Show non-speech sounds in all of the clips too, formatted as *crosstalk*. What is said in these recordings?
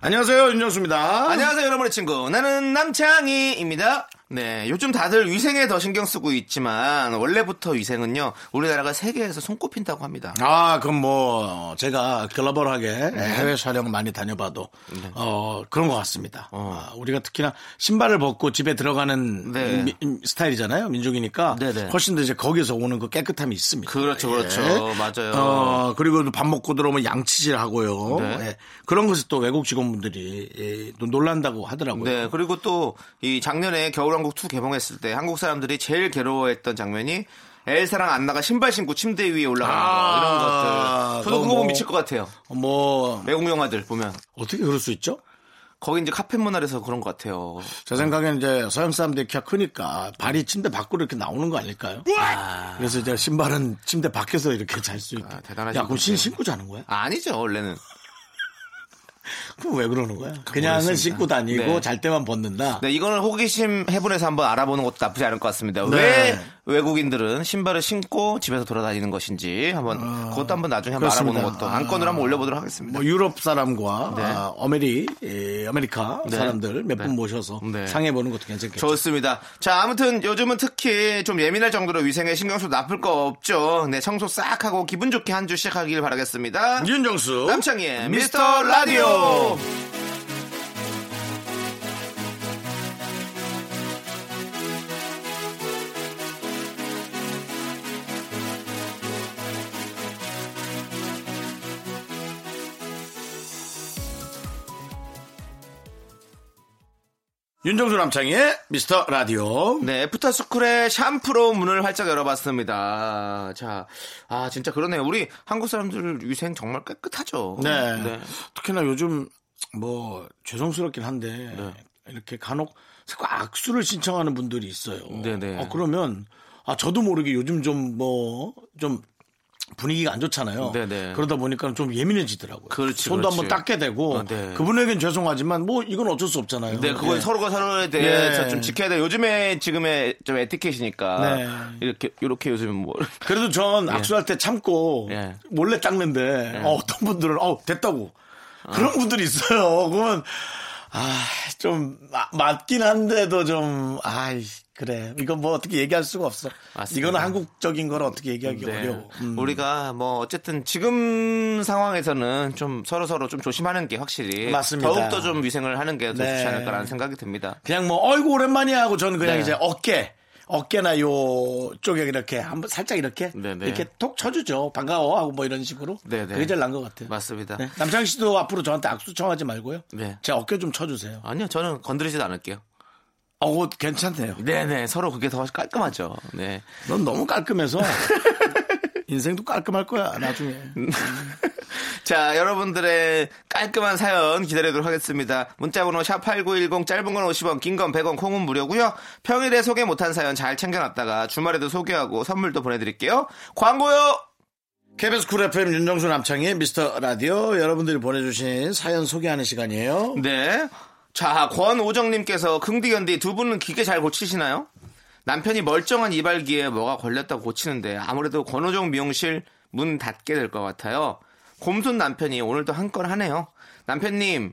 안녕하세요, 윤정수입니다. 안녕하세요, 여러분의 친구. 나는 남창희입니다. 네, 요즘 다들 위생에 더 신경 쓰고 있지만 원래부터 위생은요 우리나라가 세계에서 손꼽힌다고 합니다. 아, 그럼 뭐 제가 글로벌하게 해외 촬영을 많이 다녀봐도 어 그런 것 같습니다. 아, 우리가 특히나 신발을 벗고 집에 들어가는 네. 미- 음, 스타일이잖아요, 민족이니까 네네. 훨씬 더 이제 거기서 오는 그 깨끗함이 있습니다. 그렇죠, 그렇죠. 예. 맞아요. 어, 그리고 또밥 먹고 들어오면 양치질 하고요. 네. 예. 그런 것을 또 외국 직원분들이 예, 또 놀란다고 하더라고요. 네, 그리고 또 이 작년에 겨울 왕국 2 개봉했을 때 한국 사람들이 제일 괴로워했던 장면이 엘사랑 안나가 신발 신고 침대 위에 올라가는 거 아, 이런 것들. 저도 그거 보면 뭐- 미칠 것 같아요. 뭐 외국 영화들 보면 어떻게 그럴 수 있죠? 거기 이제 카페 문화라서 그런 것 같아요. 제 생각에는 이제 서양 사람들이 키가 크니까 발이 침대 밖으로 이렇게 나오는 거 아닐까요? 그래서 이제 신발은 침대 밖에서 이렇게 잘 수 있게. 아, 대단하신 야, 그럼 신. 신고 자는 거야? 아 니죠, 원래는. *laughs* 그럼 왜 그러는 거야? 그냥은. 신고 다니고 네. 잘 때만 벗는다. 네, 이거는 호기심 해분에서 한번 알아보는 것도 나쁘지 않을 것 같습니다. 네. 왜 외국인들은 신발을 신고 집에서 돌아다니는 것인지 한번 그것도 한번 나중에 한번. 알아보는 것도 안건으로 한번 올려보도록 하겠습니다. 뭐 유럽 사람과 네. 아, 어메리, 에, 아메리카 네. 사람들 몇분 네. 모셔서 네. 상의해 보는 것도 괜찮겠죠. 좋습니다. 자, 아무튼 요즘은 특히 좀 예민할 정도로 위생에 신경 써도 나쁠 거 없죠. 네, 청소 싹 하고 기분 좋게 한 주 시작하길 바라겠습니다. 윤정수 남창희의 미스터 라디오. 윤정수 남창의 미스터 라디오. 네, 애프터스쿨의 샴푸로 문을 활짝 열어봤습니다. 자, 아, 진짜 그러네요. 우리 한국 사람들 위생 정말 깨끗하죠. 네. 특히나 요즘 뭐 죄송스럽긴 한데 네. 이렇게 간혹 악수를 신청하는 분들이 있어요. 네네. 어, 그러면 아 저도 모르게 요즘 좀 뭐 좀 분위기가 안 좋잖아요. 네네. 그러다 보니까 좀 예민해지더라고요. 그렇지, 손도 그렇지. 한번 닦게 되고 어, 네. 그분에겐 죄송하지만 뭐 이건 어쩔 수 없잖아요. 네, 그건 예. 서로가 서로에 대해서 네. 좀 지켜야 돼. 요즘에 지금의 좀 에티켓이니까 네. 이렇게 이렇게 요즘 뭐 그래도 전 악수할 때 참고 예. 몰래 닦는데 어, 떤 분들은 어 됐다고 그런 분들이 있어요. 그러면 아좀 맞긴 한데도 좀 아이 그래 이건 뭐 어떻게 얘기할 수가 없어. 맞습니다. 이거는 한국적인 걸 어떻게 얘기하기 네. 어려워. 음. 우리가 뭐 어쨌든 지금 상황에서는 좀 서로 서로 좀 조심하는 게 확실히 맞습니다. 더욱더 좀 위생을 하는 게더 네. 좋지 않을까라는 생각이 듭니다. 그냥 뭐 어이구 오랜만이야 하고 저는 그냥 네. 이제 어깨 어깨나 요 쪽에 이렇게 한번 살짝 이렇게 네네. 이렇게 톡 쳐주죠 반가워 하고 뭐 이런 식으로 네네. 그게 제일 나은 것 같아요. 맞습니다. 네. 남창희 씨도 앞으로 저한테 악수 청하지 말고요. 네. 제 어깨 좀 쳐주세요. 아니요, 저는 건드리지도 않을게요. 어, 그거 괜찮네요. 네네, 서로 그게 더 깔끔하죠. 네. 넌 너무 깔끔해서 *laughs* 인생도 깔끔할 거야 나중에. *laughs* 자, 여러분들의 깔끔한 사연 기다리도록 하겠습니다. 문자번호 샵8910 짧은 건 50원, 긴 건 100원, 콩은 무료고요 평일에 소개 못한 사연 잘 챙겨놨다가 주말에도 소개하고 선물도 보내드릴게요. 광고요! KBS 쿨 FM 윤정수 남창희의 미스터 라디오 여러분들이 보내주신 사연 소개하는 시간이에요. 네. 자, 권오정님께서 긍디견디 두 분은 기계 잘 고치시나요? 남편이 멀쩡한 이발기에 뭐가 걸렸다고 고치는데 아무래도 권오정 미용실 문 닫게 될 것 같아요. 곰손 남편이 오늘도 한 건 하네요. 남편님,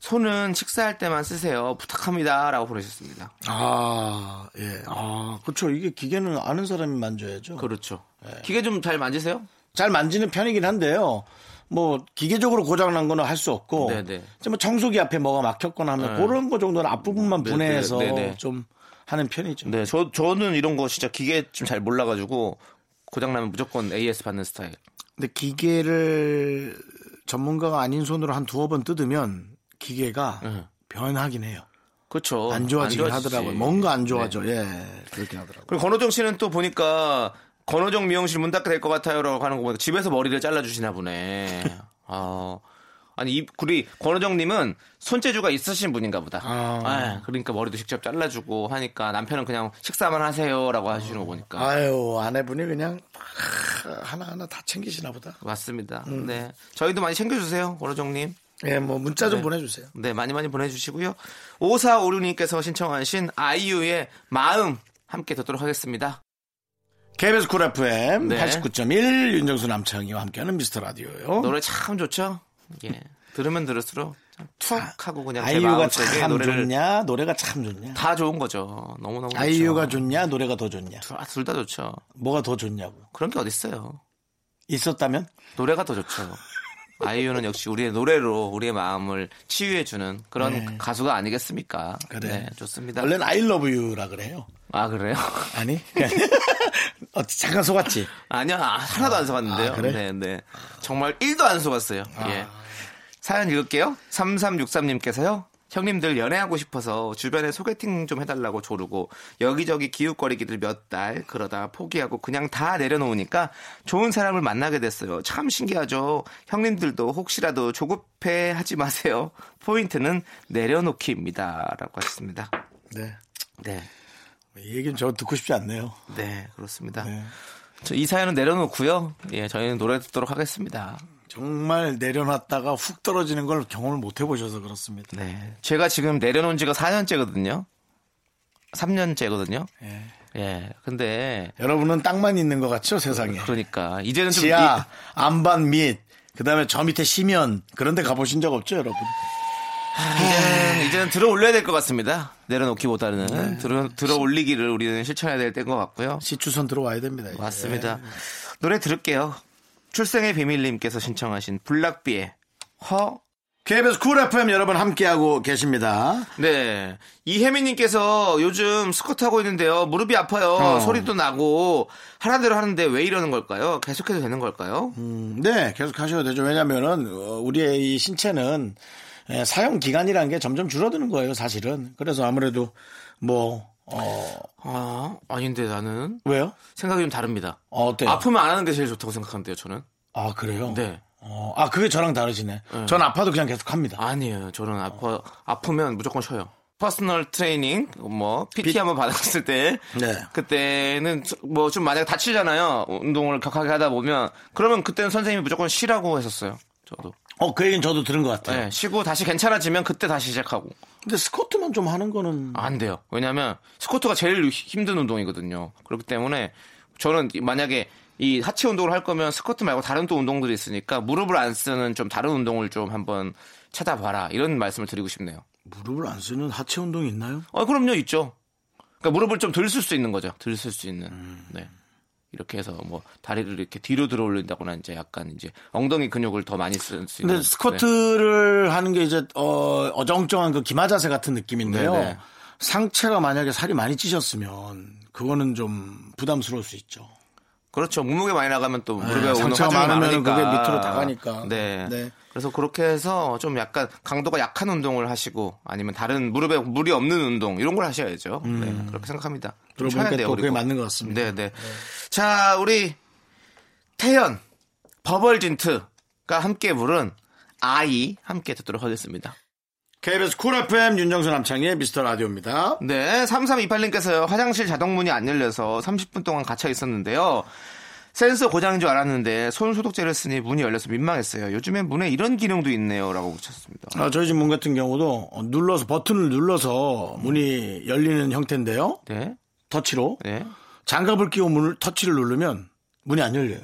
손은 식사할 때만 쓰세요. 부탁합니다. 라고 보내셨습니다. 아, 예. 아, 그렇죠. 이게 기계는 아는 사람이 만져야죠. 그렇죠. 기계 좀 잘 만지세요? 잘 만지는 편이긴 한데요. 뭐 기계적으로 고장 난 거는 할 수 없고, 네네. 이제 뭐 청소기 앞에 뭐가 막혔거나 하면 네. 그런 거 정도는 앞부분만 네, 분해해서 네, 네, 네. 좀 하는 편이죠. 네, 저, 저는 이런 거 진짜 기계 좀 잘 몰라가지고 고장 나면 무조건 AS 받는 스타일. 근데 기계를 전문가가 아닌 손으로 한 두어 번 뜯으면 기계가 네. 변하긴 해요. 그렇죠. 안 좋아지긴 안. 하더라고요. 뭔가 안 네. 좋아져. 예, 그렇긴 하더라고요. 그리고 권호정 씨는 또 보니까 권호정 미용실 문 닫게 될 것 같아요라고 하는 거 보니까 집에서 머리를 잘라주시나 보네. 아, 아니 이 우리 권호정님은 손재주가 있으신 분인가 보다. 아. 아, 그러니까 머리도 직접 잘라주고 하니까 남편은 그냥 식사만 하세요라고 하시는 거 보니까 아유 아내분이 그냥 하나 하나 다 챙기시나 보다. 맞습니다. 음. 네, 저희도 많이 챙겨주세요, 권호정님. 예, 뭐 문자 좀 네. 보내주세요. 네, 많이 많이 보내주시고요. 5456님께서 신청하신 아이유의 마음 함께 듣도록 하겠습니다. KBS 쿨 FM 네. 89.1 윤정수 남창희와 함께하는 미스터 라디오요. 노래 참 좋죠? 예. 들으면 들을수록 참툭 하고 그냥 제 아이유가 참 노래를 좋냐, 노래가 참 좋냐. 다 좋은 거죠. 너무 너무 좋죠. 아이유가 좋냐, 노래가 더 좋냐. 둘 다 좋죠. 뭐가 더 좋냐고. 그런 게 어딨어요. 있었다면? 노래가 더 좋죠. 아이유는 역시 우리의 노래로 우리의 마음을 치유해주는 그런 네. 가수가 아니겠습니까? 그래. 네, 좋습니다. 원래는 I love you라 그래요. 아, 그래요? *laughs* 아니? *laughs* 어, 잠깐 속았지? 아니야, 아, 하나도 안 속았는데요. 아, 그래? 네, 네. 정말 1도 안 속았어요. 예. 사연 읽을게요. 3363님께서요. 형님들 연애하고 싶어서 주변에 소개팅 좀 해달라고 조르고 여기저기 기웃거리기들 몇 달 그러다 포기하고 그냥 다 내려놓으니까 좋은 사람을 만나게 됐어요. 참 신기하죠. 형님들도 혹시라도 조급해 하지 마세요. 포인트는 내려놓기입니다. 라고 하셨습니다. 네. 네. 이 얘기는 저 듣고 싶지 않네요. 네, 그렇습니다. 네. 저이 사연은 내려놓고요. 예, 저희는 노래 듣도록 하겠습니다. 정말 내려놨다가 훅 떨어지는 걸 경험을 못 해보셔서 그렇습니다. 네. 제가 지금 내려놓은 지가 4년째거든요. 3년째거든요. 예. 예. 근데, 여러분은 땅만 있는 것 같죠, 세상에. 그러니까, 이제는 좀. 지하, 안반 밑, 그 다음에 저 밑에 심연, 그런 데 가보신 적 없죠, 여러분? 이, 이제는, 이제는 들어 올려야 될 것 같습니다. 내려놓기보다는. 네. 들어, 들어 올리기를 우리는 실천해야 될 때인 것 같고요. 시추선 들어와야 됩니다. 이제. 맞습니다. 노래 들을게요. 출생의 비밀님께서 신청하신 블락비의 HER. KBS 쿨 FM 여러분 함께하고 계십니다. 네. 이혜민님께서 요즘 스쿼트 하고 있는데요. 무릎이 아파요. 어. 소리도 나고 하라는 대로 하는데 왜 이러는 걸까요? 계속해도 되는 걸까요? 음, 네, 계속 하셔도 되죠. 왜냐면은, 어, 우리의 이 신체는 예, 사용 기간이라는 게 점점 줄어드는 거예요, 사실은. 그래서 아무래도 뭐, 어, 아, 아닌데 나는 왜요? 생각이 좀 다릅니다. 어, 어때요? 아프면 안 하는 게 제일 좋다고 생각하는데요, 저는. 아, 그래요? 네. 어, 아, 그게 저랑 다르시네. 전 아파도 그냥 계속 합니다. 아니에요. 저는 아파, 아프면 무조건 쉬어요. personal training, 뭐, PT 한번 받았을 때, 네. 그때는 뭐 좀 만약에 다치잖아요. 운동을 격하게 하다 보면, 그러면 그때는 선생님이 무조건 쉬라고 했었어요. 저도. 어, 그 얘기는 저도 들은 것 같아요. 네, 쉬고 다시 괜찮아지면 그때 다시 시작하고. 근데 스쿼트만 좀 하는 거는. 안 돼요. 왜냐면 스쿼트가 제일 힘든 운동이거든요. 그렇기 때문에 저는 만약에 이 하체 운동을 할 거면 스쿼트 말고 다른 또 운동들이 있으니까 무릎을 안 쓰는 좀 다른 운동을 좀 한번 찾아봐라. 이런 말씀을 드리고 싶네요. 무릎을 안 쓰는 하체 운동이 있나요? 어, 그럼요, 있죠. 그러니까 무릎을 좀들쓸수 있는 거죠. 들쓸수 있는. 음. 네. 이렇게 해서 뭐 다리를 이렇게 뒤로 들어 올린다거나 이제 약간 이제 엉덩이 근육을 더 많이 쓸수 있는. 근데 스쿼트를 하는 게 이제, 어, 어정쩡한 그 기마 자세 같은 느낌인데요. 네네. 상체가 만약에 살이 많이 찌셨으면, 그거는 좀 부담스러울 수 있죠. 그렇죠. 몸무게 많이 나가면 또 무릎에 오는 상처가 많으면. 그게 밑으로 다 가니까. 네. 네. 그래서 그렇게 해서 좀 약간 강도가 약한 운동을 하시고 아니면 다른 무릎에 물이 없는 운동 이런 걸 하셔야죠. 네. 그렇게 생각합니다. 좀 음. 들어보니까 돼요. 또 그게. 맞는 것 같습니다. 네, 네. 자, 우리 태연 버벌진트가 함께 부른 아이 함께 듣도록 하겠습니다. KBS 쿨 FM 윤정수 남창희의 미스터 라디오입니다. 네, 3328님께서요, 화장실 자동문이 안 열려서 30분 동안 갇혀 있었는데요. 센서 고장인 줄 알았는데 손 소독제를 쓰니 문이 열려서 민망했어요. 요즘엔 문에 이런 기능도 있네요. 라고 붙였습니다. 아, 저희 집 문 같은 경우도 어, 눌러서 버튼을 눌러서 문이 열리는 형태인데요. 네, 터치로 네. 장갑을 끼고 문을 터치를 누르면 문이 안 열려요.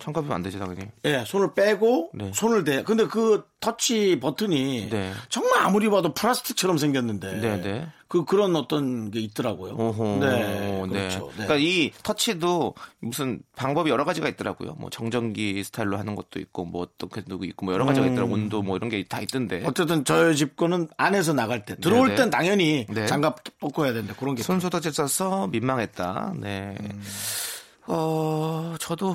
장갑이면 안 되죠, 당연히. 예, 손을 빼고 네. 손을 대. 근데 그 터치 버튼이 네. 정말 아무리 봐도 플라스틱처럼 생겼는데 네, 네. 그 그런 어떤 게 있더라고요. 오호, 네, 그렇죠. 네. 그러니까 이 터치도 무슨 방법이 여러 가지가 있더라고요. 뭐 정전기 스타일로 하는 것도 있고, 뭐 어떻게 누구 있고, 뭐 여러 가지가 음. 있더라고. 온도 뭐 이런 게 다 있던데. 어쨌든 저희 집 거는 안에서 나갈 때 들어올 네, 네. 땐 당연히 네. 장갑 벗고 해야 되는데 그런 게 손 소독제 써서 민망했다. 네. 어, 저도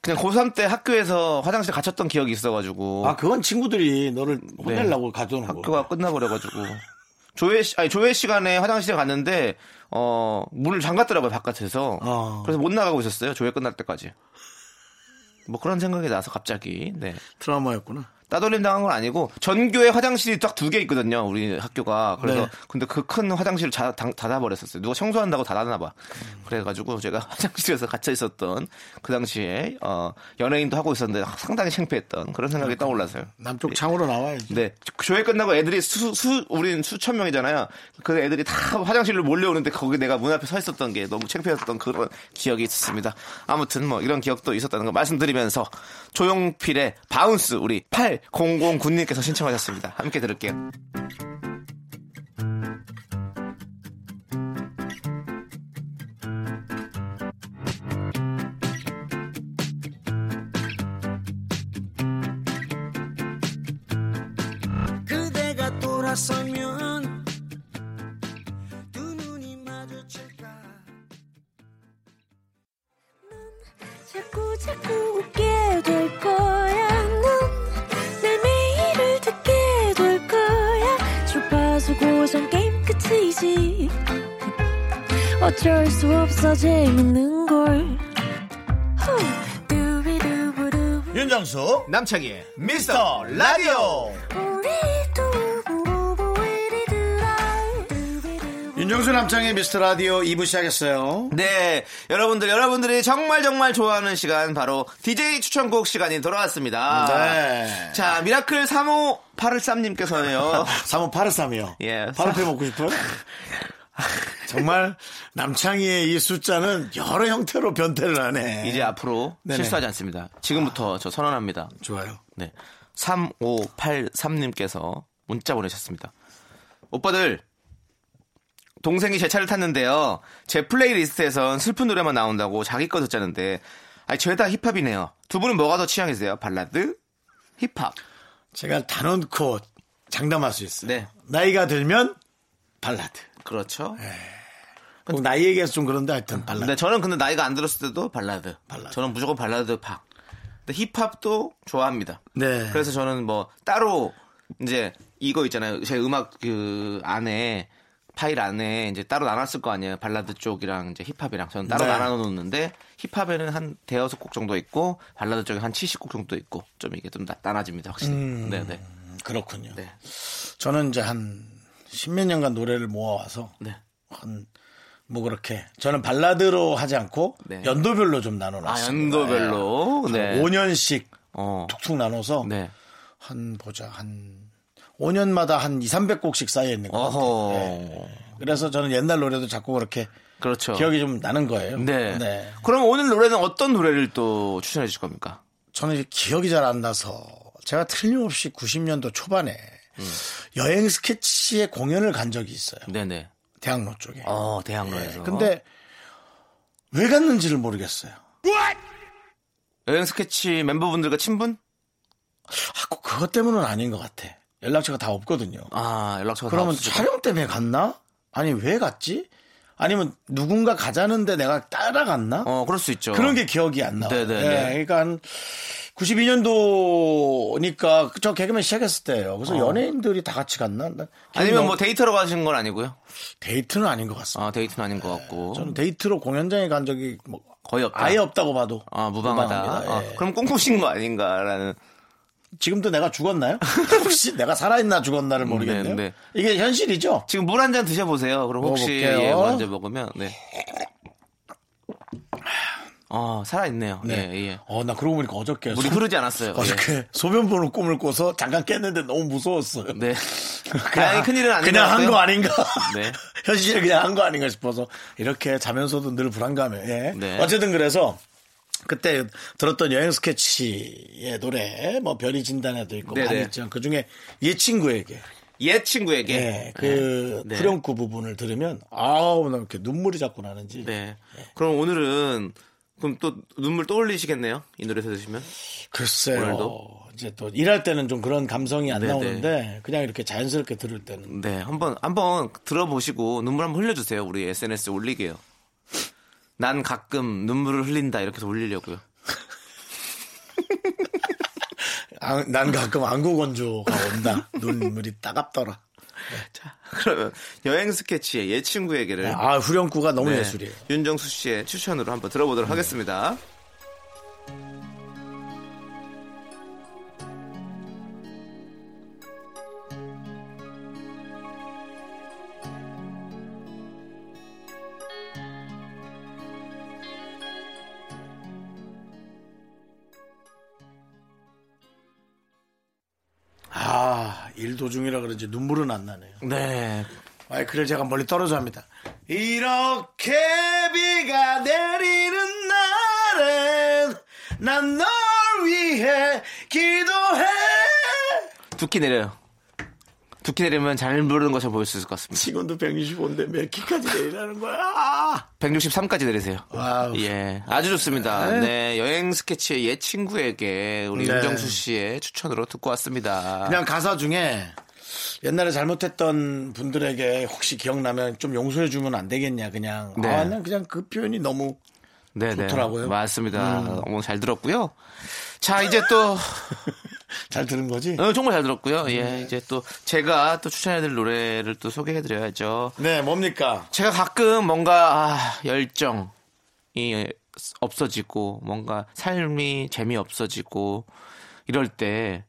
그냥 고3 때 학교에서 화장실 갇혔던 기억이 있어가지고. 아 그건 친구들이 너를 혼내려고 가져오는 거. 네. 학교가 끝나버려가지고. 조회, 시- 아니, 조회 시간에 화장실에 갔는데, 어, 문을 잠갔더라고요, 바깥에서. 어. 그래서 못 나가고 있었어요, 조회 끝날 때까지. 뭐 그런 생각이 나서 갑자기, 네. 트라우마였구나. 따돌림 당한 건 아니고 전교에 화장실이 딱 두 개 있거든요. 우리 학교가. 그래서 네. 근데 그 큰 화장실을 자- 닫- 닫아버렸었어요. 누가 청소한다고 닫아나 봐. 그래가지고 제가 *laughs* 화장실에서 갇혀 있었던 그 당시에 어, 연예인도 하고 있었는데 상당히 창피했던 그런 생각이 떠올라서요. 남쪽 창으로 나와야지. 네. 조회 끝나고 애들이 수, 수, 우린 수천 명이잖아요. 그 애들이 다 화장실로 몰려오는데 거기 내가 문 앞에 서 있었던 게 너무 창피했던 그런 기억이 있었습니다. 아무튼 뭐 이런 기억도 있었다는 거 말씀드리면서 조용필의 바운스 우리 8009님께서 신청하셨습니다. 함께 들을게요. 남창희의 미스터 라디오. 윤정수 남창희의 미스터 라디오 2부 시작했어요. 네, 여러분들, 여러분들이 정말 정말 좋아하는 시간, 바로 DJ 추천곡 시간이 돌아왔습니다. 네. 자, 미라클 35883님께서는요. 3583이요. *laughs* 예. 파르페 먹고 싶어요? *laughs* 정말 남창희의 이 숫자는 여러 형태로 변태를 하네. 이제 앞으로 네네. 실수하지 않습니다. 지금부터 저 선언합니다. 좋아요. 네. 3583님께서 문자 보내셨습니다. 오빠들, 동생이 제 차를 탔는데요. 제 playlist에선 슬픈 노래만 나온다고 자기 거 듣자는데, 아니, 죄다 힙합이네요. 두 분은 뭐가 더 취향이세요? 발라드? 힙합? 제가 단언코 장담할 수 있어요. 네. 나이가 들면 발라드. 그렇죠. 꼭 나이 얘기해서 좀 그런데 하여튼 발라드. 근데 저는 근데 나이가 안 들었을 때도 발라드. 발라드. 저는 무조건 발라드 파. 근데 힙합도 좋아합니다. 네. 그래서 저는 뭐 따로 이제 이거 있잖아요. 제 음악 그 안에 파일 안에 이제 따로 나눴을 거 아니에요. 발라드 쪽이랑 이제 힙합이랑 저는 따로 네. 나눠 놓는데 힙합에는 한 대여섯 곡 정도 있고 발라드 쪽에 한 70곡 정도 있고 좀 이게 좀 나- 나눠집니다. 확실히. 음. 네, 네. 그렇군요. 네. 저는 이제 한 십몇 년간 노래를 모아와서 네. 한 뭐 그렇게 저는 발라드로 하지 않고 네. 연도별로 좀 아, 나눠놨어요. 연도별로. 네. 5년씩 어. 툭툭 나눠서 네. 한 보자 한 5년마다 한 2, 300곡씩 쌓여 있는 거 같아요. 네. 그래서 저는 옛날 노래도 자꾸 그렇게 그렇죠. 기억이 좀 나는 거예요. 네. 그럼 오늘 노래는 어떤 노래를 또 추천해 주실 겁니까? 저는 기억이 잘 안 나서 제가 틀림없이 90년도 초반에 음. 여행 스케치의 공연을 간 적이 있어요. 네네. 대학로 쪽에. 어, 대학로에서. 근데 왜 갔는지를 모르겠어요. 여행 스케치 멤버분들과 친분? 아, 꼭 그것 때문은 아닌 것 같아. 연락처가 다 없거든요. 아, 연락처가 그러면. 촬영 때문에 갔나? 아니 왜 갔지? 아니면 누군가 가자는데 내가 따라갔나? 어, 그럴 수 있죠. 그런 게 기억이 안 나요. 네네 네. 그러니까 한 92년도니까 저 개그맨 시작했을 때예요. 그래서 연예인들이 다 같이 갔나? 어. 아니면 뭐 데이트로 가신 건 아니고요. 데이트는 아닌 것 같습니다. 아, 데이트는 아닌 것 같고. 저는 데이트로 공연장에 간 적이 뭐 거의 없다. 아예 없다고 봐도 아, 무방하다. 아, 예. 그럼 꿈꾸신 거 아닌가라는. 지금도 내가 죽었나요? *laughs* 혹시 내가 살아있나 죽었나를 모르겠네요. 네, 네. 이게 현실이죠? 지금 물 한 잔 드셔보세요. 그럼 혹시. 예, 먼저 먹으면, 네. 어, 살아있네요. 네. 예, 예. 어, 나 그러고 보니까 어저께 물이 소- 흐르지 않았어요. 예. 어저께 소변 보는 꿈을 꿔서 잠깐 깼는데 너무 무서웠어요. 네. 다행히 큰일은 아닌 그냥 것 한. 거 아닌가? 네. *laughs* 현실에 그냥 한 거 아닌가 싶어서 이렇게 자면서도 늘 불안감에. 예. 네. 어쨌든 그래서 그때 들었던 여행 스케치의 노래 뭐 별이 진단에도 있고 네네. 많이 있지만 그 중에 이 친구에게 옛 친구에게. 예, 그 네. 후렴구 부분을 들으면 아우 나 이렇게 눈물이 자꾸 나는지 네. 그럼 오늘은 그럼 또 눈물 떠올리시겠네요. 이 노래 들으시면. 글쎄요. 오늘도? 이제 또 일할 때는 좀 그런 감성이 안 네네. 나오는데 그냥 이렇게 자연스럽게 들을 때는 네, 한번 한번 들어보시고 눈물 한번 흘려주세요. 우리 SNS에 올리게요. 난 가끔 눈물을 흘린다 이렇게 해서 올리려고요. *laughs* 아, 난 가끔 안구 건조가 온다. 눈물이 따갑더라. 자, 그러면 여행 스케치의 옛 친구 에게를 아 후렴구가 너무 네, 예술이에요. 윤정수 씨의 추천으로 한번 들어보도록 하겠습니다. 일 도중이라 그런지 눈물은 안 나네요. 네. 마이크를 제가 멀리 떨어져 합니다. 이렇게 비가 내리는 날엔 난 널 위해 기도해. 두 키 내려요. 두 키 내리면 잘 부르는 것처럼 보일 수 있을 것 같습니다. 지금도 125인데 몇 키까지 내리라는 거야? 163까지 내리세요. Wow. 예, 아주 좋습니다. 네. 네, 여행 스케치의 옛 친구에게 우리 네. 윤정수 씨의 추천으로 듣고 왔습니다. 그냥 가사 중에 옛날에 잘못했던 분들에게 혹시 기억나면 좀 용서해 주면 안 되겠냐 그냥 네. 아, 난 그냥 그 표현이 너무 네, 네. 좋더라고요. 음. 맞습니다. 너무 잘 들었고요. 자, 이제 또 *laughs* *laughs* 잘 들은 거지? 어, 정말 잘 들었고요. 네. 예, 이제 또 제가 또 추천해드릴 노래를 또 소개해드려야죠. 네 뭡니까? 제가 가끔 뭔가 아, 열정이 없어지고 뭔가 삶이 재미 없어지고 이럴 때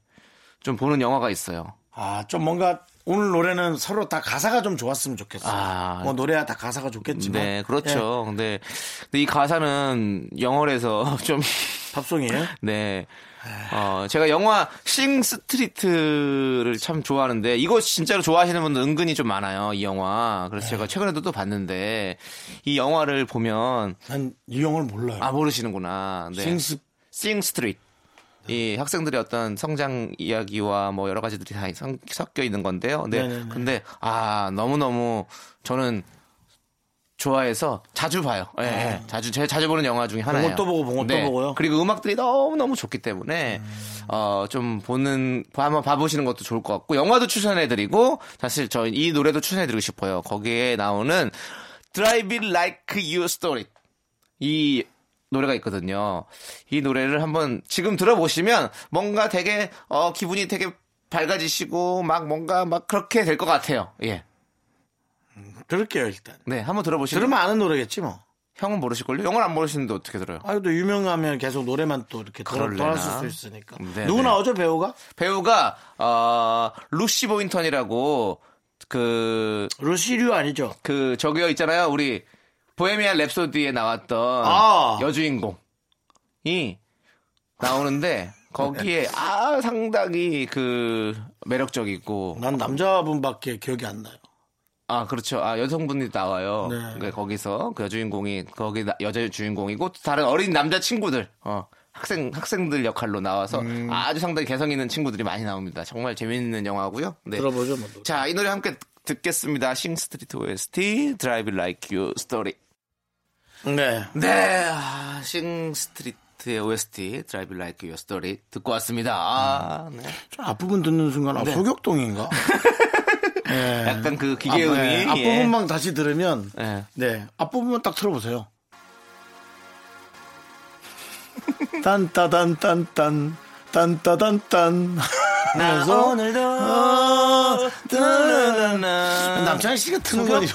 좀 보는 영화가 있어요. 아 좀 뭔가 오늘 노래는 서로 다 가사가 좀 좋았으면 좋겠어요. 아. 뭐 노래야 다 가사가 좋겠지만 네, 그렇죠. 예, 근데, 근데 이 가사는 영어에서 *laughs* 좀 팝송이에요. 네. 어, 제가 영화 Sing Street를 참 좋아하는데 이거 진짜로 좋아하시는 분들 은근히 좀 많아요. 이 영화. 그래서 네. 제가 최근에도 또 봤는데 이 영화를 보면 난 이 영화를 몰라요. 아 모르시는구나. 네. Sing S Sing Street. 이 학생들의 어떤 성장 이야기와 뭐 여러 가지들이 다 성- 섞여 있는 건데요. 네. 네네네. 근데 아 너무 너무 저는 좋아해서 자주 봐요. 예, 예. 자주 제가 자주 보는 영화 중에 하나예요. 아. 또 보고, 본 거 또 보고요? 그리고 음악들이 너무 너무 좋기 때문에 어좀 보는 한번 봐보시는 것도 좋을 것 같고 영화도 추천해드리고 사실 저 이 노래도 추천해드리고 싶어요. 거기에 나오는 Drive It Like You Stole It 이 노래가 있거든요. 이 노래를 한번 지금 들어보시면 뭔가 되게 어 기분이 되게 밝아지시고 막 뭔가 막 그렇게 될 것 같아요. 예. 들을게요 일단. 네, 한번 들어보시면 들으면 아는 노래겠지 뭐. 형은 모르실걸요? 영어를 안 모르시는데 어떻게 들어요? 아, 또 유명하면 계속 노래만 또 이렇게 돌아, 그럴래나? 돌았을 수 있으니까. 네, 누구 네. 나오죠 배우가? 배우가 어 루시 보인턴이라고 그 루시류 아니죠? 그 저기요 있잖아요. 우리 보헤미안 랩소디에 나왔던 아. 여주인공이 나오는데 거기에 아 상당히 그 매력적이고 난 남자분밖에 기억이 안 나요. 아 그렇죠. 아 여성분이 나와요. 네. 그러니까 거기서 그 여주인공이 거기 나- 여자 주인공이고 또 다른 어린 남자 친구들 어 학생 학생들 역할로 나와서 음. 아주 상당히 개성 있는 친구들이 많이 나옵니다. 정말 재미있는 영화고요. 네. 들어보죠 뭐. 노래. 자, 이 노래 함께 듣겠습니다. 싱 스트리트 OST Drive It Like You Stole It. 네. 네, 아, 싱 스트리트의 OST Drive It Like You Stole It 듣고 왔습니다. 아, 네. 저 앞부분 듣는 순간 아, 소격동인가? *laughs* 네. 약간 그 앞, 기계음이 네. 예. 앞부분만 다시 들으면 예. 네 앞부분만 딱 들어보세요. 딴따단딴딴 딴따단딴 하면서 오늘도 어. 남창희 씨가 트는 건.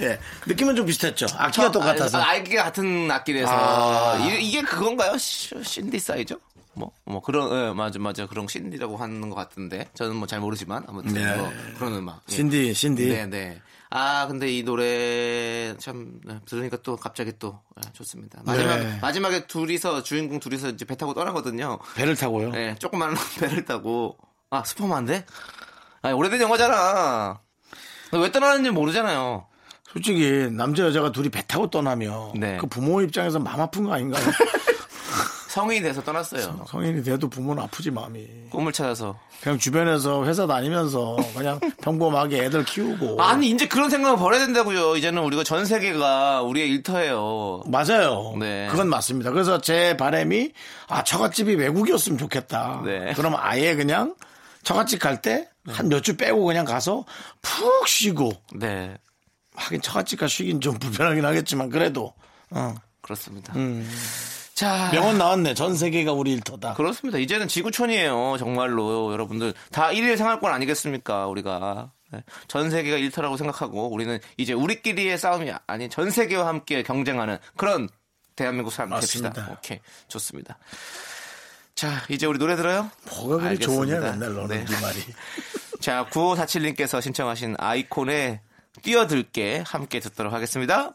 예 느낌은 좀 비슷했죠. 악기가 똑같아서 아, 악기가 같은 악기라서 아. 이게, 이게 그건가요? 시- 신디사이저? 뭐, 뭐 그런, 예, 맞아, 맞아. 그런 신디라고 하는 것 같은데. 저는 뭐 잘 모르지만, 아무튼 네. 뭐 그런 음악. 예. 신디 신디 네, 네. 아, 근데 이 노래 참 네, 들으니까 또 갑자기 또 예, 좋습니다. 마지막 네. 마지막에 둘이서 주인공 둘이서 이제 배 타고 떠나거든요. 배를 타고요. 네, 조그만 *laughs* 배를 타고 아 스포만데? 아 오래된 영화잖아. 왜 떠나는지 모르잖아요. 솔직히 남자 여자가 둘이 배 타고 떠나면 네. 그 부모 입장에서 마음 아픈 거 아닌가요? *laughs* 성인이 돼서 떠났어요. 성인이 돼도 부모는 아프지 마음이. 꿈을 찾아서. 그냥 주변에서 회사 다니면서 그냥 *laughs* 평범하게 애들 키우고. 아니 이제 그런 생각을 버려야 된다고요. 이제는 우리가 전 세계가 우리의 일터예요. 맞아요. 네. 그건 맞습니다. 그래서 제 바람이 아 처갓집이 외국이었으면 좋겠다. 네. 그럼 아예 그냥 처갓집 갈 때 한 몇 주 빼고 그냥 가서 푹 쉬고 네, 하긴 처갓집 가 쉬긴 좀 *laughs* 불편하긴 하겠지만 그래도 어. 그렇습니다. 음. 자, 명언 나왔네. 전 세계가 우리 일터다. 그렇습니다. 이제는 지구촌이에요. 정말로 여러분들 다 일일 생활권 아니겠습니까? 우리가 네. 전 세계가 일터라고 생각하고 우리는 이제 우리끼리의 싸움이 아닌 전 세계와 함께 경쟁하는 그런 대한민국 사람 됩시다. 오케이, 좋습니다. 자, 이제 우리 노래 들어요? 뭐가 그리 알겠습니다. 좋으냐 맨날 너는 네. 네 말이. *laughs* 자, 9547님께서 신청하신 아이콘의 뛰어들게 함께 듣도록 하겠습니다.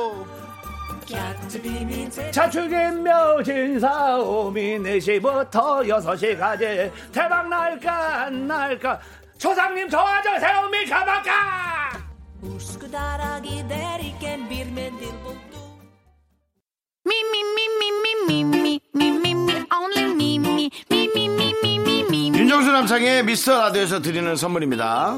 자축인 묘진사 오미 4시부터 6시까지 대박 날까 안 날까 조상님 도와줘 세우미 가방가 윤정수 남창의 미스터 라디오에서 드리는 선물입니다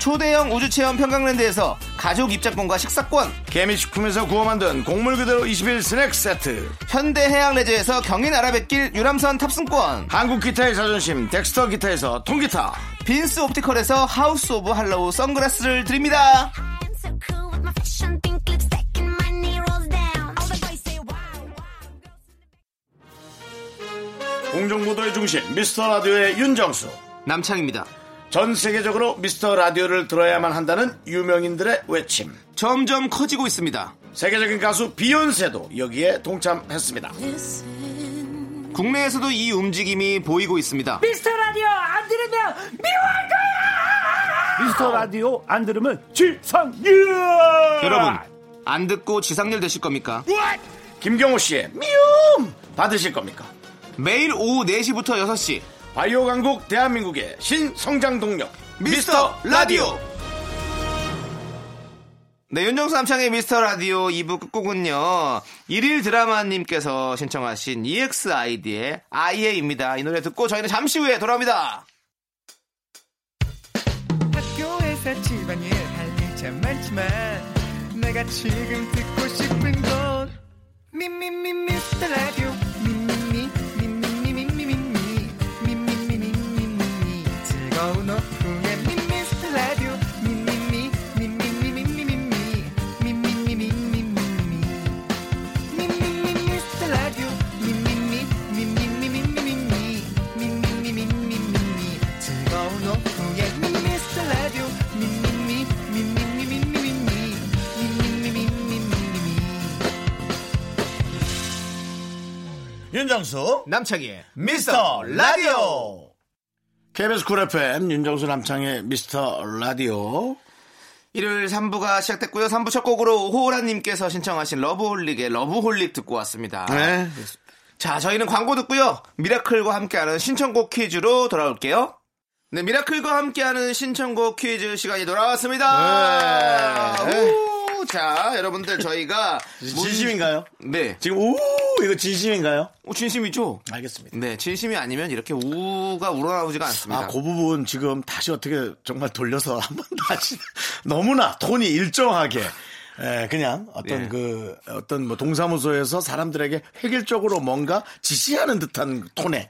초대형 우주체험 평강랜드에서 가족 입장권과 식사권 개미식품에서 구워 만든 곡물 그대로 21 스낵 세트, 현대해양레저에서 경인 아라뱃길 유람선 탑승권 한국 기타의 자존심 덱스터 기타에서 통기타, 빈스 옵티컬에서 House of Harlow 선글라스를 드립니다. 공정보도의 중심 미스터 라디오의 윤정수. 남창희입니다 전 세계적으로 미스터 라디오를 들어야만 한다는 유명인들의 외침. 점점 커지고 있습니다 세계적인 가수 비욘세도 여기에 동참했습니다. 국내에서도 이 움직임이 보이고 있습니다 미스터 라디오 안 들으면 미워할 거야 미스터 라디오 안 들으면 지상렬 여러분 안 듣고 지상렬 되실 겁니까? 김경호 씨의 미움 받으실 겁니까? 매일 오후 4시부터 6시 바이오 강국 대한민국의 신성장 동력 미스터 라디오 네, 윤정수 남창의 미스터 라디오 2부 끝곡은요, 일일 드라마님께서 신청하신 EXID의 아이에입니다. 이 노래 듣고 저희는 잠시 후에 돌아옵니다. 학교에서 집안일 할일참 많지만 내가 지금 듣고 싶은 건 미 미 미 미스터 라디오 즐거운 오후에 미스터 라디오 미미미 미미미 미미미 미 미미 미미미 미미 미 미스터 라디오 미미미 미미미 미미미 미미미 미미미 즐거운 오후에 미스터 라디오 미미미 미미미 미미미 미미미 미미미 미미미 윤정수 남창희의 미스터 라디오 KBS 쿨 FM 윤정수 남창희의 미스터 라디오 일요일 3부가 시작됐고요. 3부 첫 곡으로 호라님께서 신청하신 러브홀릭의 러브홀릭 듣고 왔습니다. 네. 자, 저희는 광고 듣고요. 미라클과 함께하는 신청곡 퀴즈로 돌아올게요. 네, 미라클과 함께하는 신청곡 퀴즈 시간이 돌아왔습니다. 네. 우, 자, 여러분들 저희가 *laughs* 진심인가요? 네, 지금 우 이거 진심인가요? 어, 진심이죠. 알겠습니다. 네, 진심이 아니면 이렇게 우가 우러나오지가 않습니다. 아, 그 부분 지금 다시 어떻게 정말 돌려서 한번 다시 *laughs* 너무나 톤이 일정하게 예, 그냥 어떤 예. 그 어떤 뭐 동사무소에서 사람들에게 획일적으로 뭔가 지시하는 듯한 톤에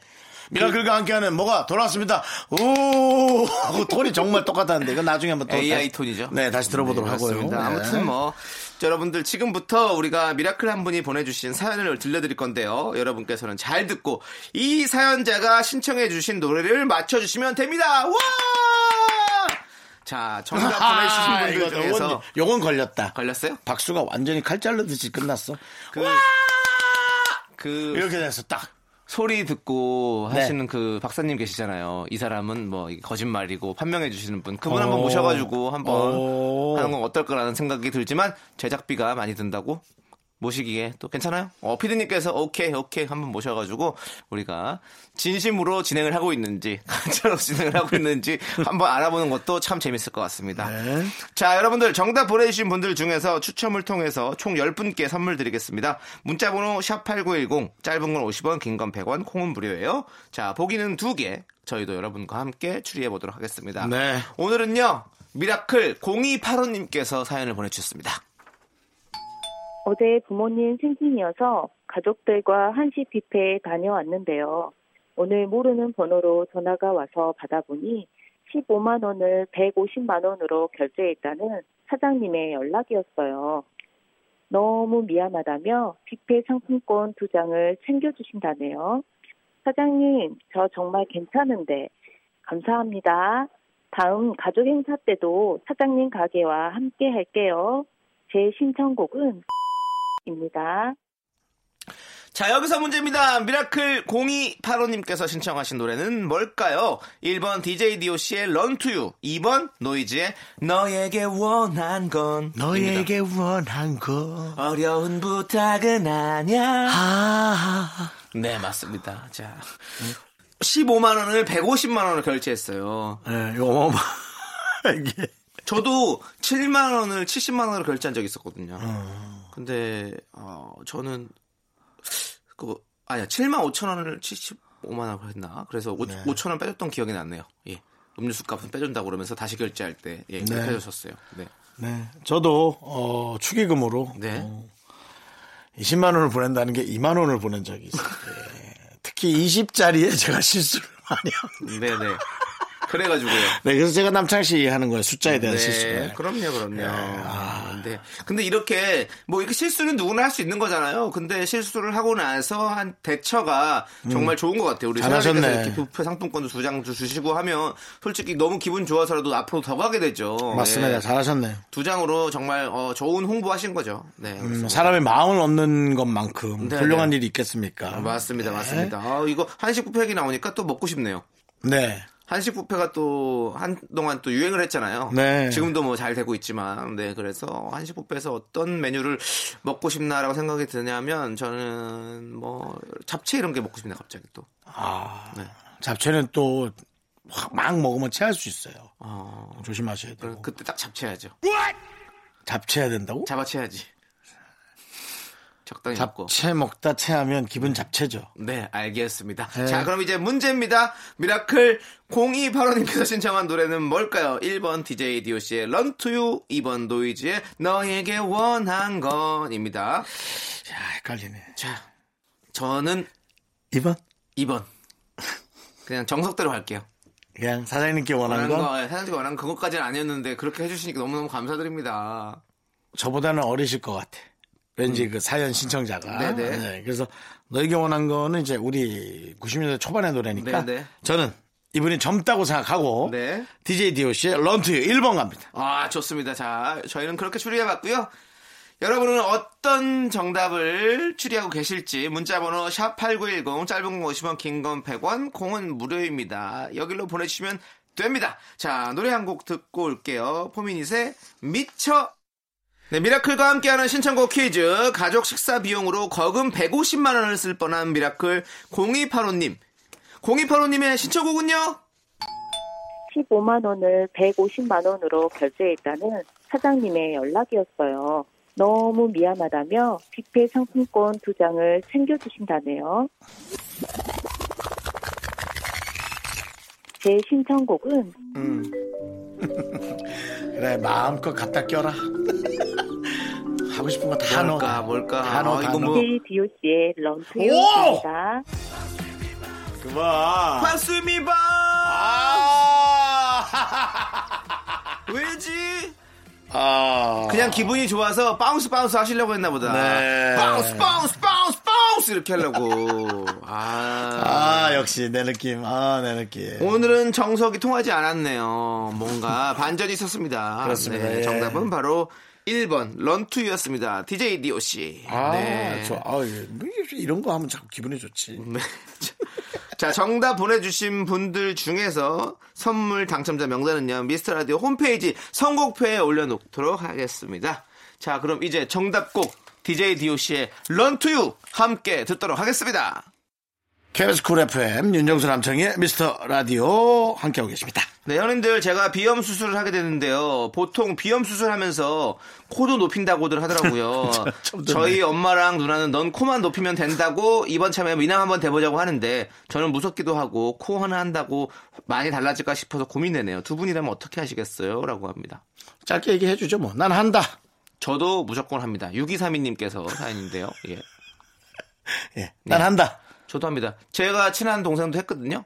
미라클과 함께하는 뭐가 돌아왔습니다. 오 하고 톤이 정말 똑같았는데 이건 나중에 한번 또 AI 다시- 톤이죠. 네, 다시 들어보도록 네, 하고요. 네. 아무튼 뭐 자, 여러분들 지금부터 우리가 미라클 한 분이 보내주신 사연을 들려드릴 건데요. 여러분께서는 잘 듣고 이 사연자가 신청해주신 노래를 맞춰주시면 됩니다. 와! 자, 정답 보내주신 아, 분들 이거 중에서 요건, 요건 걸렸다. 걸렸어요? 박수가 완전히 칼 자르듯이 끝났어. 그, 그 이렇게 돼서 딱. 소리 듣고 네. 하시는 그 박사님 계시잖아요. 이 사람은 뭐 거짓말이고 판명해 주시는 분. 그분 오. 한번 모셔가지고 한번 오. 하는 건 어떨까라는 생각이 들지만 제작비가 많이 든다고 모시기에 또 괜찮아요? 어, 피디님께서 오케이 오케이 한번 모셔가지고 우리가 진심으로 진행을 하고 있는지 *laughs* 가짜로 진행을 하고 있는지 한번 알아보는 것도 참 재밌을 것 같습니다. 네. 자, 여러분들 정답 보내주신 분들 중에서 추첨을 통해서 총 10분께 선물 드리겠습니다. 문자번호 샵8910, 짧은 건 50원, 긴 건 100원, 콩은 무료예요. 자, 보기는 두 개. 저희도 여러분과 함께 추리해 보도록 하겠습니다. 네. 오늘은요, 미라클 0285님께서 사연을 보내주셨습니다. 어제 부모님 생신이어서 가족들과 한식 뷔페에 다녀왔는데요. 오늘 모르는 번호로 전화가 와서 받아보니 15만 원을 150만 원으로 결제했다는 사장님의 연락이었어요. 너무 미안하다며 뷔페 상품권 두 장을 챙겨주신다네요. 사장님, 저 정말 괜찮은데 감사합니다. 다음 가족 행사 때도 사장님 가게와 함께 할게요. 제 신청곡은 입니다. 자, 여기서 문제입니다. 미라클 0285님께서 신청하신 노래는 뭘까요? 1번 DJ DOC의 Run to You, 2번 노이즈의 너에게 원한 건 너에게 원한 거. 어려운 부탁은 아냐. 아, 네, 맞습니다. 자. 15만 원을 150만 원을 결제했어요. 네, 이거 어마어마. *laughs* 이게. 저도 7만 원을 70만 원을 결제한 적이 있었거든요. 어. 근데 어 저는 그 아니야 7만 5천 원을 75만 원을 했나? 그래서 오, 네. 5천 원 빼줬던 기억이 났네요. 예. 음료수 값은 빼준다고 그러면서 다시 결제할 때 예, 네. 그렇게 해줬었어요. 네. 네. 저도, 어, 축의금으로. 네. 어, 20만 원을 보낸다는 게 2만 원을 보낸 적이 있어요. 예. 특히 20짜리에 제가 실수를 많이 합니다. 네, 네. 그래가지고요. 네, 그래서 제가 남창 씨 하는 거예요. 숫자에 대한 네, 실수를. 그럼요, 그럼요. 아, 네. 근데 이렇게 뭐 이렇게 실수는 누구나 할 수 있는 거잖아요. 근데 실수를 하고 나서 한 대처가 정말 좋은 것 같아요. 우리 음. 잘하셨네. 사장님께서 이렇게 부페 상품권도 두 장 주시고 하면 솔직히 너무 기분 좋아서라도 앞으로 더 가게 되죠. 맞습니다. 예. 잘하셨네요. 두 장으로 정말 어, 좋은 홍보하신 거죠. 네. 음. 사람의 마음을 얻는 것만큼 네, 훌륭한 네. 일이 있겠습니까? 아, 맞습니다, 맞습니다. 아, 이거 한식 뷔페 얘기 나오니까 또 먹고 싶네요. 네. 한식 뷔페가 또 한동안 또 유행을 했잖아요. 네. 지금도 뭐 잘 되고 있지만, 네 그래서 한식 뷔페에서 어떤 메뉴를 먹고 싶나라고 생각이 드냐면 저는 뭐 잡채 이런 게 먹고 싶네 갑자기 또. 아, 네. 잡채는 또 막 먹으면 체할 수 있어요. 어, 조심하셔야 되고. 그때 딱 잡채야죠. 잡채해야 된다고? 잡아채야지. 적당히 먹고. 잡채 먹다 체하면 기분 잡채죠. 네, 알겠습니다. 네. 자, 그럼 이제 문제입니다. 미라클 0285님께서 신청한 노래는 뭘까요? 1번 DJ DOC의 Run to You, 2번 노이즈의 너에게 원한 건입니다. 야, 헷갈리네. 자, 저는 2번? 2번. 그냥 정석대로 갈게요. 그냥 사장님께 원하는 원하는 건 거, 사장님이 원하는 그것까지는 아니었는데 그렇게 해주시니까 너무너무 감사드립니다. 저보다는 어리실 것 같아. 왠지 그 사연 신청자가. 음. 네네. 네, 그래서 너에게 원한 거는 이제 우리 90년대 초반의 노래니까 네네. 저는 이분이 젊다고 생각하고 네. DJ DOC의 런투 1번 갑니다. 아, 좋습니다. 자, 저희는 그렇게 추리해봤고요. 여러분은 어떤 정답을 추리하고 계실지 문자번호 샵8910 짧은 건 50원 긴 건 100원 공은 무료입니다. 여기로 보내주시면 됩니다. 자 노래 한 곡 듣고 올게요. 포미닛의 미쳐 네, 미라클과 함께하는 신청곡 퀴즈 가족 식사 비용으로 거금 150만 원을 쓸 뻔한 미라클 0285님 0285님의 신청곡은요? 15만 원을 150만 원으로 결제했다는 사장님의 연락이었어요. 너무 미안하다며 뷔페 상품권 두 장을 챙겨주신다네요. 제 신청곡은 *laughs* 그래 마음껏 갖다 껴라. *laughs* 하고 싶은 거 다 넣어. 뭘까, 뭘까? 다 넣어. 아, 다 이거. 뭐- DOC의 Run to You입니다. 그만. 파스미바 아. *laughs* 왜지? 아. 그냥 기분이 좋아서 bounce bounce 하시려고 했나 보다. 네. bounce bounce bounce bounce 이렇게 하려고. 아. 아 역시 내 느낌. 아 내 느낌. 오늘은 정석이 통하지 않았네요. 뭔가 *laughs* 반전이 있었습니다. 그렇습니다. 네, 예. 정답은 바로 1번 런투였습니다. DJ DOC. 아, 네. 좋아. 아, 예. 뭐 이런 거 하면 자꾸 기분이 좋지. 네. *laughs* 자, 정답 보내주신 분들 중에서 선물 당첨자 명단은요, 미스터 라디오 홈페이지 선곡표에 올려놓도록 하겠습니다. 자, 그럼 이제 정답곡 DJ DOC의 You 함께 듣도록 하겠습니다. KBS 쿨 FM 윤정수 남창희의 미스터 라디오 함께하고 계십니다. 네, 형님들 제가 비염 수술을 하게 되는데요. 보통 비염 수술하면서 코도 높인다고들 하더라고요. *laughs* 저희 엄마랑 누나는 넌 코만 높이면 된다고 이번 참에 미남 한번 돼보자고 하는데 저는 무섭기도 하고 코 하나 한다고 많이 달라질까 싶어서 고민되네요. 두 분이라면 어떻게 하시겠어요? 라고 합니다. 짧게 얘기해 주죠 뭐. 난 한다. 저도 무조건 합니다. 6232님께서 사연인데요. 예. *laughs* 예. 난 한다. 저도 합니다. 제가 친한 동생도 했거든요.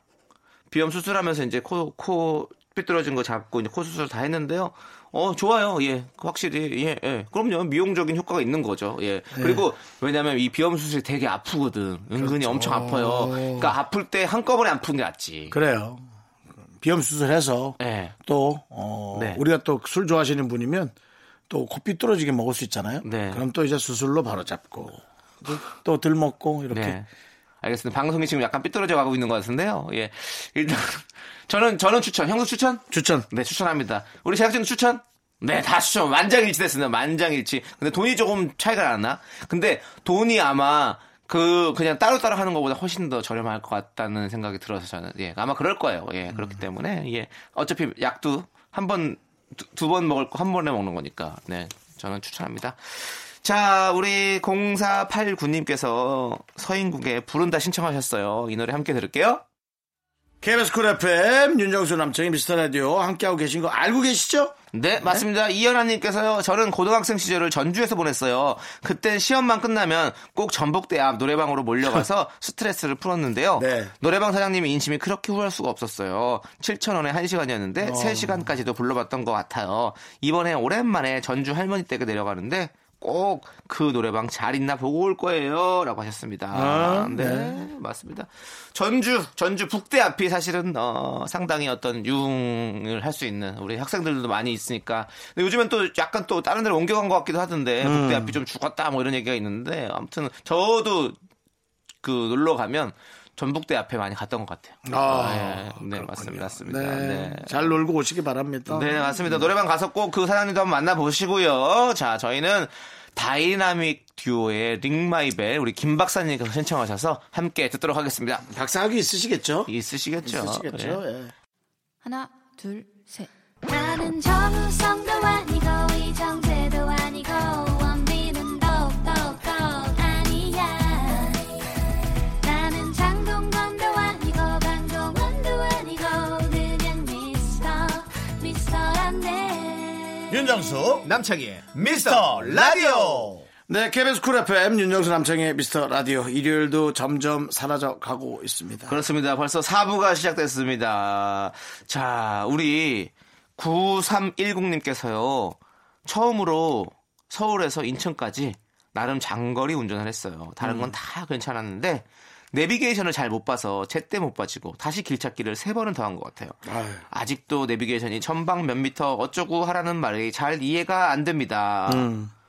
비염 수술하면서 이제 코, 코 삐뚤어진 거 잡고 이제 코 수술 다 했는데요. 어, 좋아요. 예. 확실히. 예, 예. 그럼요. 미용적인 효과가 있는 거죠. 예. 그리고 왜냐면 이 비염 수술이 되게 아프거든. 은근히 엄청 아파요. 그러니까 아플 때 한꺼번에 아픈 게 낫지. 그래요. 비염 수술해서 예. 또 어, 네. 우리가 또 술 좋아하시는 분이면 또 코피 뚫어지게 먹을 수 있잖아요. 네. 그럼 또 이제 수술로 바로 잡고 또덜 먹고 이렇게 네. 알겠습니다. 방송이 지금 약간 삐뚤어져 가고 있는 것 같은데요. 예. 일단 *laughs* 저는 저는 추천. 형수 추천? 추천. 네, 추천합니다. 우리 제작진 추천? 네, 다 추천. 만장일치 됐습니다. 만장일치. 근데 돈이 조금 차이가 났나? 근데 돈이 아마 그 그냥 따로따로 하는 것보다 훨씬 더 저렴할 것 같다는 생각이 들어서 저는 예 아마 그럴 거예요 예 그렇기 때문에 예 어차피 약도 한 번 두번 먹을 거 한 번에 먹는 거니까 네 저는 추천합니다 자 우리 0489님께서 서인국의 부른다 신청하셨어요 이 노래 함께 들을게요 KBS 쿨 FM 윤정수 남창희 미스터 라디오 함께하고 계신 거 알고 계시죠? 네, 맞습니다. 이현아님께서요, 저는 고등학생 시절을 전주에서 보냈어요. 그땐 시험만 끝나면 꼭 전북대 앞 노래방으로 몰려가서 *laughs* 스트레스를 풀었는데요. 네. 노래방 사장님의 인심이 그렇게 후할 수가 없었어요. 7,000원에 1시간이었는데, 어. 3시간까지도 불러봤던 것 같아요. 이번에 오랜만에 전주 할머니 댁에 내려가는데, 꼭 그 노래방 잘 있나 보고 올 거예요. 라고 하셨습니다. 아, 네, 맞습니다. 전주, 전주 북대 앞이 사실은, 어, 상당히 어떤 유흥을 할 수 있는 우리 학생들도 많이 있으니까. 근데 요즘엔 또 약간 또 다른 데로 옮겨간 것 같기도 하던데, 북대 앞이 좀 죽었다 뭐 이런 얘기가 있는데, 아무튼 저도 그 놀러 가면 전북대 앞에 많이 갔던 것 같아요. 아, 네, 네, 맞습니다. 맞습니다. 네. 네. 잘 놀고 오시기 바랍니다. 네, 맞습니다. 노래방 가서 꼭 그 사장님도 한번 만나보시고요. 자, 저희는 다이나믹 듀오의 Ring My Bell 우리 김 박사님께서 신청하셔서 함께 듣도록 하겠습니다. 박사학위 있으시겠죠? 있으시겠죠? 있으시겠죠? 네. 예. 하나, 둘, 셋. 나는 정우성도 아니고 이정 윤정수 남창희의 미스터 라디오. 네, KBS 쿨 FM 윤정수 남창희의 미스터 라디오 일요일도 점점 사라져 가고 있습니다. 그렇습니다. 벌써 4부가 시작됐습니다. 자, 우리 9310님께서요. 처음으로 서울에서 인천까지 나름 장거리 운전을 했어요. 다른 건 다 괜찮았는데 내비게이션을 잘 못 봐서 제때 못 빠지고 다시 길 찾기를 세 번은 더 한 것 같아요. 아유. 아직도 내비게이션이 전방 몇 미터 어쩌고 하라는 말이 잘 이해가 안 됩니다.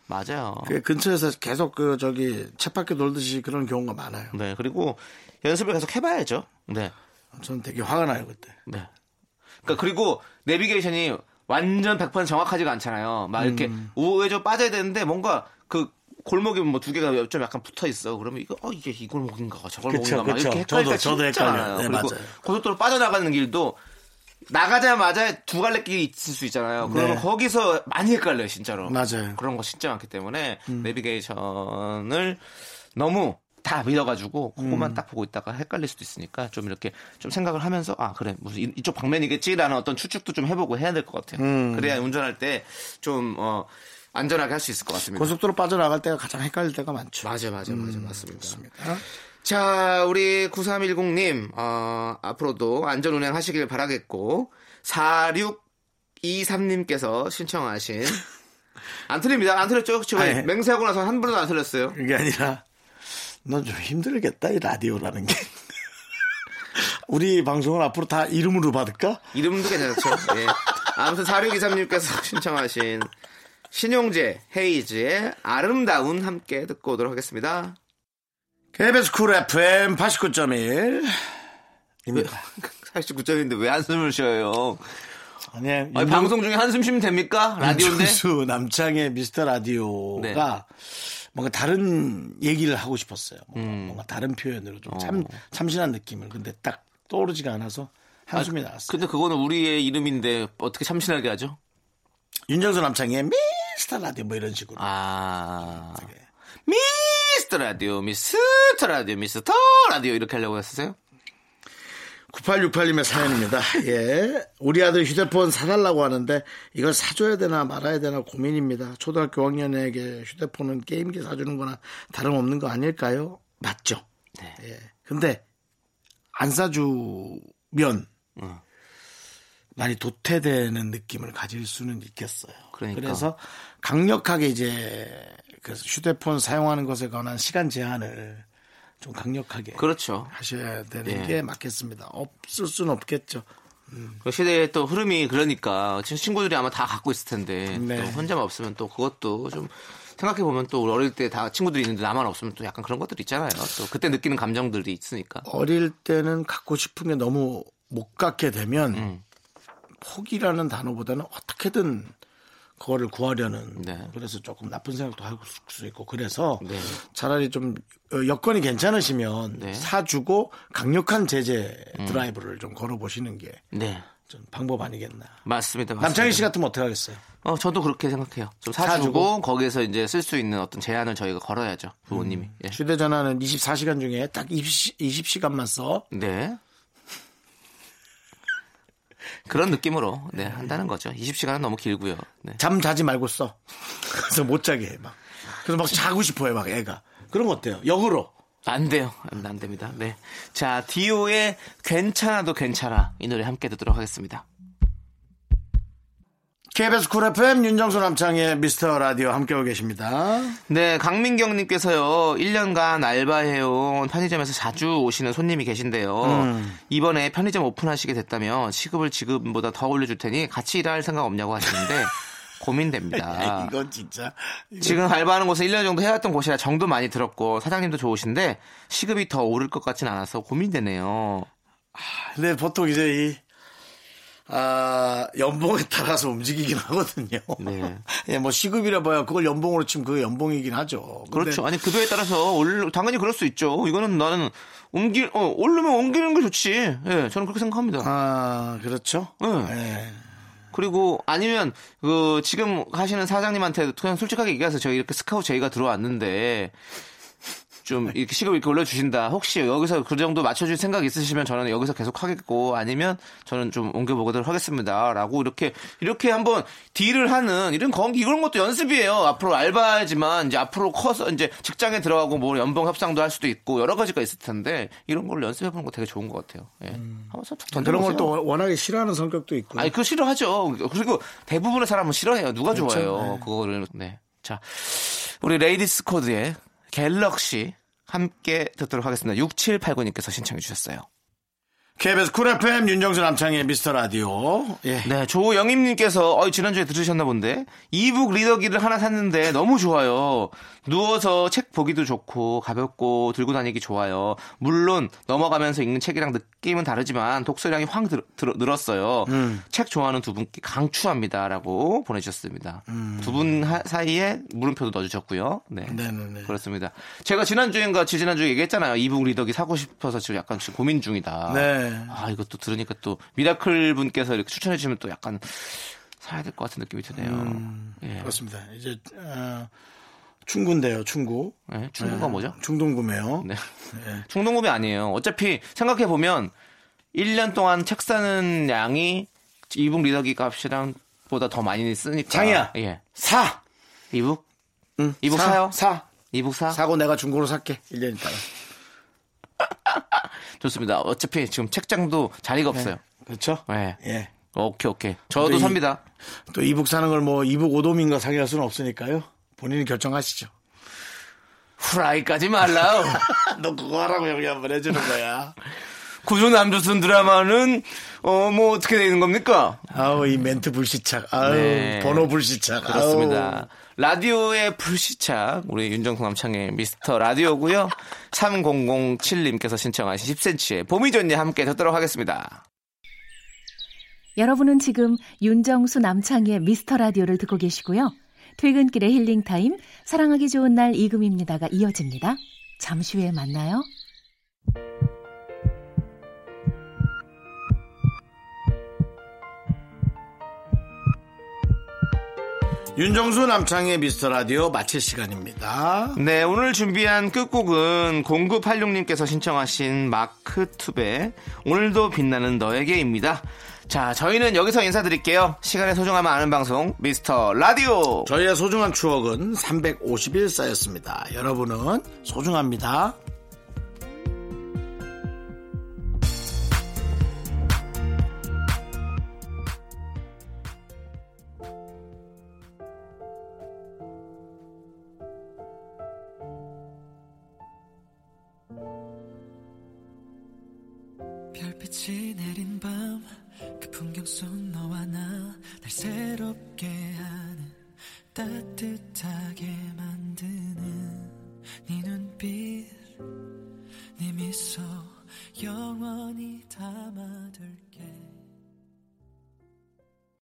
맞아요. 그 근처에서 계속 그 저기 쳇바퀴 돌듯이 그런 경우가 많아요. 네, 그리고 연습을 계속 해봐야죠. 네. 저는 되게 화가 나요 그때. 네. 그러니까 그리고 내비게이션이 완전 100% 정확하지가 않잖아요. 막 이렇게 음. 우회전 빠져야 되는데 뭔가 그 골목에 뭐 두 개가 좀 약간 붙어 있어. 그러면 이거 어 이게 이 골목인가 저 골목인가 막. 이렇게 헷갈릴 저도- 때 저도 헷갈려요. 네, 그리고 맞아요. 고속도로 빠져나가는 길도 나가자마자 두 갈래 길이 있을 수 있잖아요. 그러면 네. 거기서 많이 헷갈려요, 진짜로. 맞아요. 그런 거 진짜 많기 때문에 음. 내비게이션을 너무 다 믿어가지고 음. 그것만 딱 보고 있다가 헷갈릴 수도 있으니까 좀 이렇게 좀 생각을 하면서 아 그래 무슨 이- 이쪽 방면이겠지라는 어떤 추측도 좀 해보고 해야 될 것 같아요. 음. 그래야 운전할 때 좀 어, 안전하게 할 수 있을 것 같습니다. 고속도로 빠져나갈 때가 가장 헷갈릴 때가 많죠. 맞아 맞아 맞아 음, 맞습니다. 자 우리 9310님 어, 앞으로도 안전 운행 하시길 바라겠고 4623님께서 신청하신 *laughs* 안 틀립니다. 안 틀렸죠? 지금 아니. 맹세하고 나서 한 번도 안 틀렸어요. 그게 아니라 넌 좀 힘들겠다 이 라디오라는 게. *laughs* 우리 방송을 앞으로 다 이름으로 받을까? 이름도 괜찮죠. 예. 아무튼 4623님께서 신청하신 신용재 헤이즈의 아름다운 함께 듣고 오도록 하겠습니다. KBS 쿨 FM 89.1. 입니다. *laughs* 49점인데 왜 한숨을 쉬어요? 아니, 아니, 방송 중에 한숨 쉬면 됩니까? 라디오인데? 수 남창희의 미스터 라디오가 네. 뭔가 다른 얘기를 하고 싶었어요. 뭔가, 음. 뭔가 다른 표현으로 좀 참, 어. 참신한 느낌을. 근데 딱 떠오르지가 않아서 한숨이 나왔어요. 근데 그거는 우리의 이름인데 어떻게 참신하게 하죠? 윤정수 남창희의 미 스터 라디오 뭐 이런 식으로. 아. 미스터 라디오, 미스터 라디오, 미스터 라디오 이렇게 하려고 했었어요? 9868님의 사연입니다. *laughs* 예. 우리 아들 휴대폰 사달라고 하는데 이걸 사줘야 되나 말아야 되나 고민입니다. 초등학교 5학년에게 휴대폰은 게임기 사주는 거나 다름없는 거 아닐까요? 맞죠. 네. 예. 근데 안 사주면 어. 많이 도태되는 느낌을 가질 수는 있겠어요. 그러니까. 그래서 강력하게 이제 그 휴대폰 사용하는 것에 관한 시간 제한을 좀 강력하게 그렇죠. 하셔야 되는 예. 게 맞겠습니다. 없을 수는 없겠죠. 그 시대의 또 흐름이 그러니까 친구들이 아마 다 갖고 있을 텐데 네. 또 혼자만 없으면 또 그것도 좀 생각해 보면 또 어릴 때 다 친구들이 있는데 나만 없으면 또 약간 그런 것들 있잖아요. 또 그때 느끼는 감정들이 있으니까. 어릴 때는 갖고 싶은 게 너무 못 갖게 되면 음. 포기라는 단어보다는 어떻게든 그거를 구하려는 네. 그래서 조금 나쁜 생각도 할 수 있고 그래서 네. 차라리 좀 어, 여건이 괜찮으시면 네. 음. 사주고 강력한 제재 드라이브를 좀 걸어보시는 게 네. 좀 방법 아니겠나. 맞습니다. 맞습니다. 남창희 씨 같으면 어떻게 하겠어요? 어, 저도 그렇게 생각해요. 좀 사주고, 사주고. 거기에서 이제 쓸 수 있는 어떤 제한을 저희가 걸어야죠. 부모님이. 예. 휴대전화는 24시간 중에 딱 20, 20시간만 써. 네. 그런 느낌으로 네, 한다는 거죠. 20시간은 너무 길고요. 네. 잠 자지 말고 써. *laughs* 그래서 못 자게 해, 막. 그래서 막 자고 싶어 해, 막 애가. 그런 거 어때요? 역으로. 안 돼요. 안, 안 됩니다. 네. 자, 디오의 괜찮아도 괜찮아. 이 노래 함께 듣도록 하겠습니다. KBS 쿨 FM 윤정수 남창희의 미스터 라디오 함께하고 계십니다. 네, 강민경님께서요, 1년간 알바해온 편의점에서 자주 오시는 손님이 계신데요. 음. 이번에 편의점 오픈하시게 됐다면 시급을 지금보다 더 올려줄 테니 같이 일할 생각 없냐고 하시는데 *laughs* 고민됩니다. 이건 진짜. 지금 알바하는 곳에 1년 정도 해왔던 곳이라 정도 많이 들었고 사장님도 좋으신데 시급이 더 오를 것 같진 않아서 고민되네요. 근데 보통 이제 이, 아, 연봉에 따라서 움직이긴 하거든요. 네. *laughs* 예, 뭐 시급이라 봐야 그걸 연봉으로 치면 그게 연봉이긴 하죠. 그렇죠. 아니 급여에 따라서 올 당연히 그럴 수 있죠. 이거는 나는 옮길 어 오르면 옮기는 게 좋지. 예, 저는 그렇게 생각합니다. 아, 그렇죠. 응. 예. 그리고 아니면 그 지금 하시는 사장님한테 그냥 솔직하게 얘기해서 저희 이렇게 스카우트 저희가 들어왔는데 좀 이렇게 시급 이렇게 올려주신다. 혹시 여기서 그 정도 맞춰줄 생각 있으시면 저는 여기서 계속 하겠고 아니면 저는 좀 옮겨보도록 하겠습니다.라고 이렇게 이렇게 한번 딜을 하는 이런 건 이런 것도 연습이에요. 앞으로 알바지만 이제 앞으로 커서 이제 직장에 들어가고 뭐 연봉 협상도 할 수도 있고 여러 가지가 있을 텐데 이런 걸 연습해보는 거 되게 좋은 것 같아요. 예. 한번 툭 음. 그런 던져보세요. 걸또 워낙에 싫어하는 성격도 있고. 아니, 그거 싫어하죠. 그리고 대부분의 사람은 싫어해요. 누가 그렇죠. 좋아해요. 네. 그거를. 네. 자, 우리 레이디스 코드의 Galaxy 함께 듣도록 하겠습니다. 6789님께서 신청해 주셨어요. KBS 쿨 FM 윤정수 남창희의 미스터 라디오. 예. 네, 조영임님께서 어, 지난주에 들으셨나 본데 e-book 리더기를 하나 샀는데 너무 좋아요. 누워서 책 보기도 좋고 가볍고 들고 다니기 좋아요. 물론 넘어가면서 읽는 책이랑 느낌은 다르지만 독서량이 확 늘, 들- 늘었어요. 책 좋아하는 두 분께 강추합니다라고 보내주셨습니다. 두분 사이에 물음표도 넣어주셨고요. 네. 네네네. 그렇습니다. 제가 지난주인가 지지난주에 얘기했잖아요. e-book 리더기 사고 싶어서 지금 약간 지금 고민 중이다. 네. 아, 이것도 들으니까 또 미라클 분께서 이렇게 추천해 주시면 또 약간 사야 될 것 같은 느낌이 드네요. 예. 그렇습니다. 이제, 어, 충구인데요, 충구. 예, 충동가 뭐죠? 충동구매요. 네. 충동구매 아니에요. 어차피 생각해 보면 1년 동안 책 사는 양이 이북 리더기 값이랑 보다 더 많이 쓰니까. 장이야. 예. 사! 이북? 응, 이북 사, 사요? 사. 이북 사? 사고 내가 중고로 살게. 1년 있다가. *laughs* 좋습니다. 어차피 지금 책장도 자리가 없어요. 그렇죠? 네. 예. 오케이, 오케이. 저도 또 이- 삽니다. 또 이북 사는 걸 뭐 이북 오돔인가 사게 할 수는 없으니까요. 본인이 결정하시죠. 후라이까지 말라요. *laughs* 너 그거 하라고 여기 한번 해주는 거야. *laughs* 구조 남조선 드라마는 어 뭐 어떻게 되는 겁니까? 아우, 이 멘트 불시착. 아우, 네. 번호 불시착. 그렇습니다. 라디오의 불시착 우리 윤정수 남창희의 미스터 라디오고요. *laughs* 3007님께서 신청하신 10cm의 봄이 좋니 함께 듣도록 하겠습니다. 여러분은 지금 윤정수 남창희의 미스터 라디오를 듣고 계시고요. 퇴근길의 힐링 타임, 사랑하기 좋은 날 이금희입니다가 이어집니다. 잠시 후에 만나요. 윤정수 남창의 미스터 라디오 마칠 시간입니다. 네, 오늘 준비한 끝곡은 0986님께서 신청하신 마크 투베 오늘도 빛나는 너에게입니다. 자, 저희는 여기서 인사드릴게요. 시간의 소중함을 아는 방송 미스터 라디오. 저희의 소중한 추억은 350일 쌓였습니다. 여러분은 소중합니다.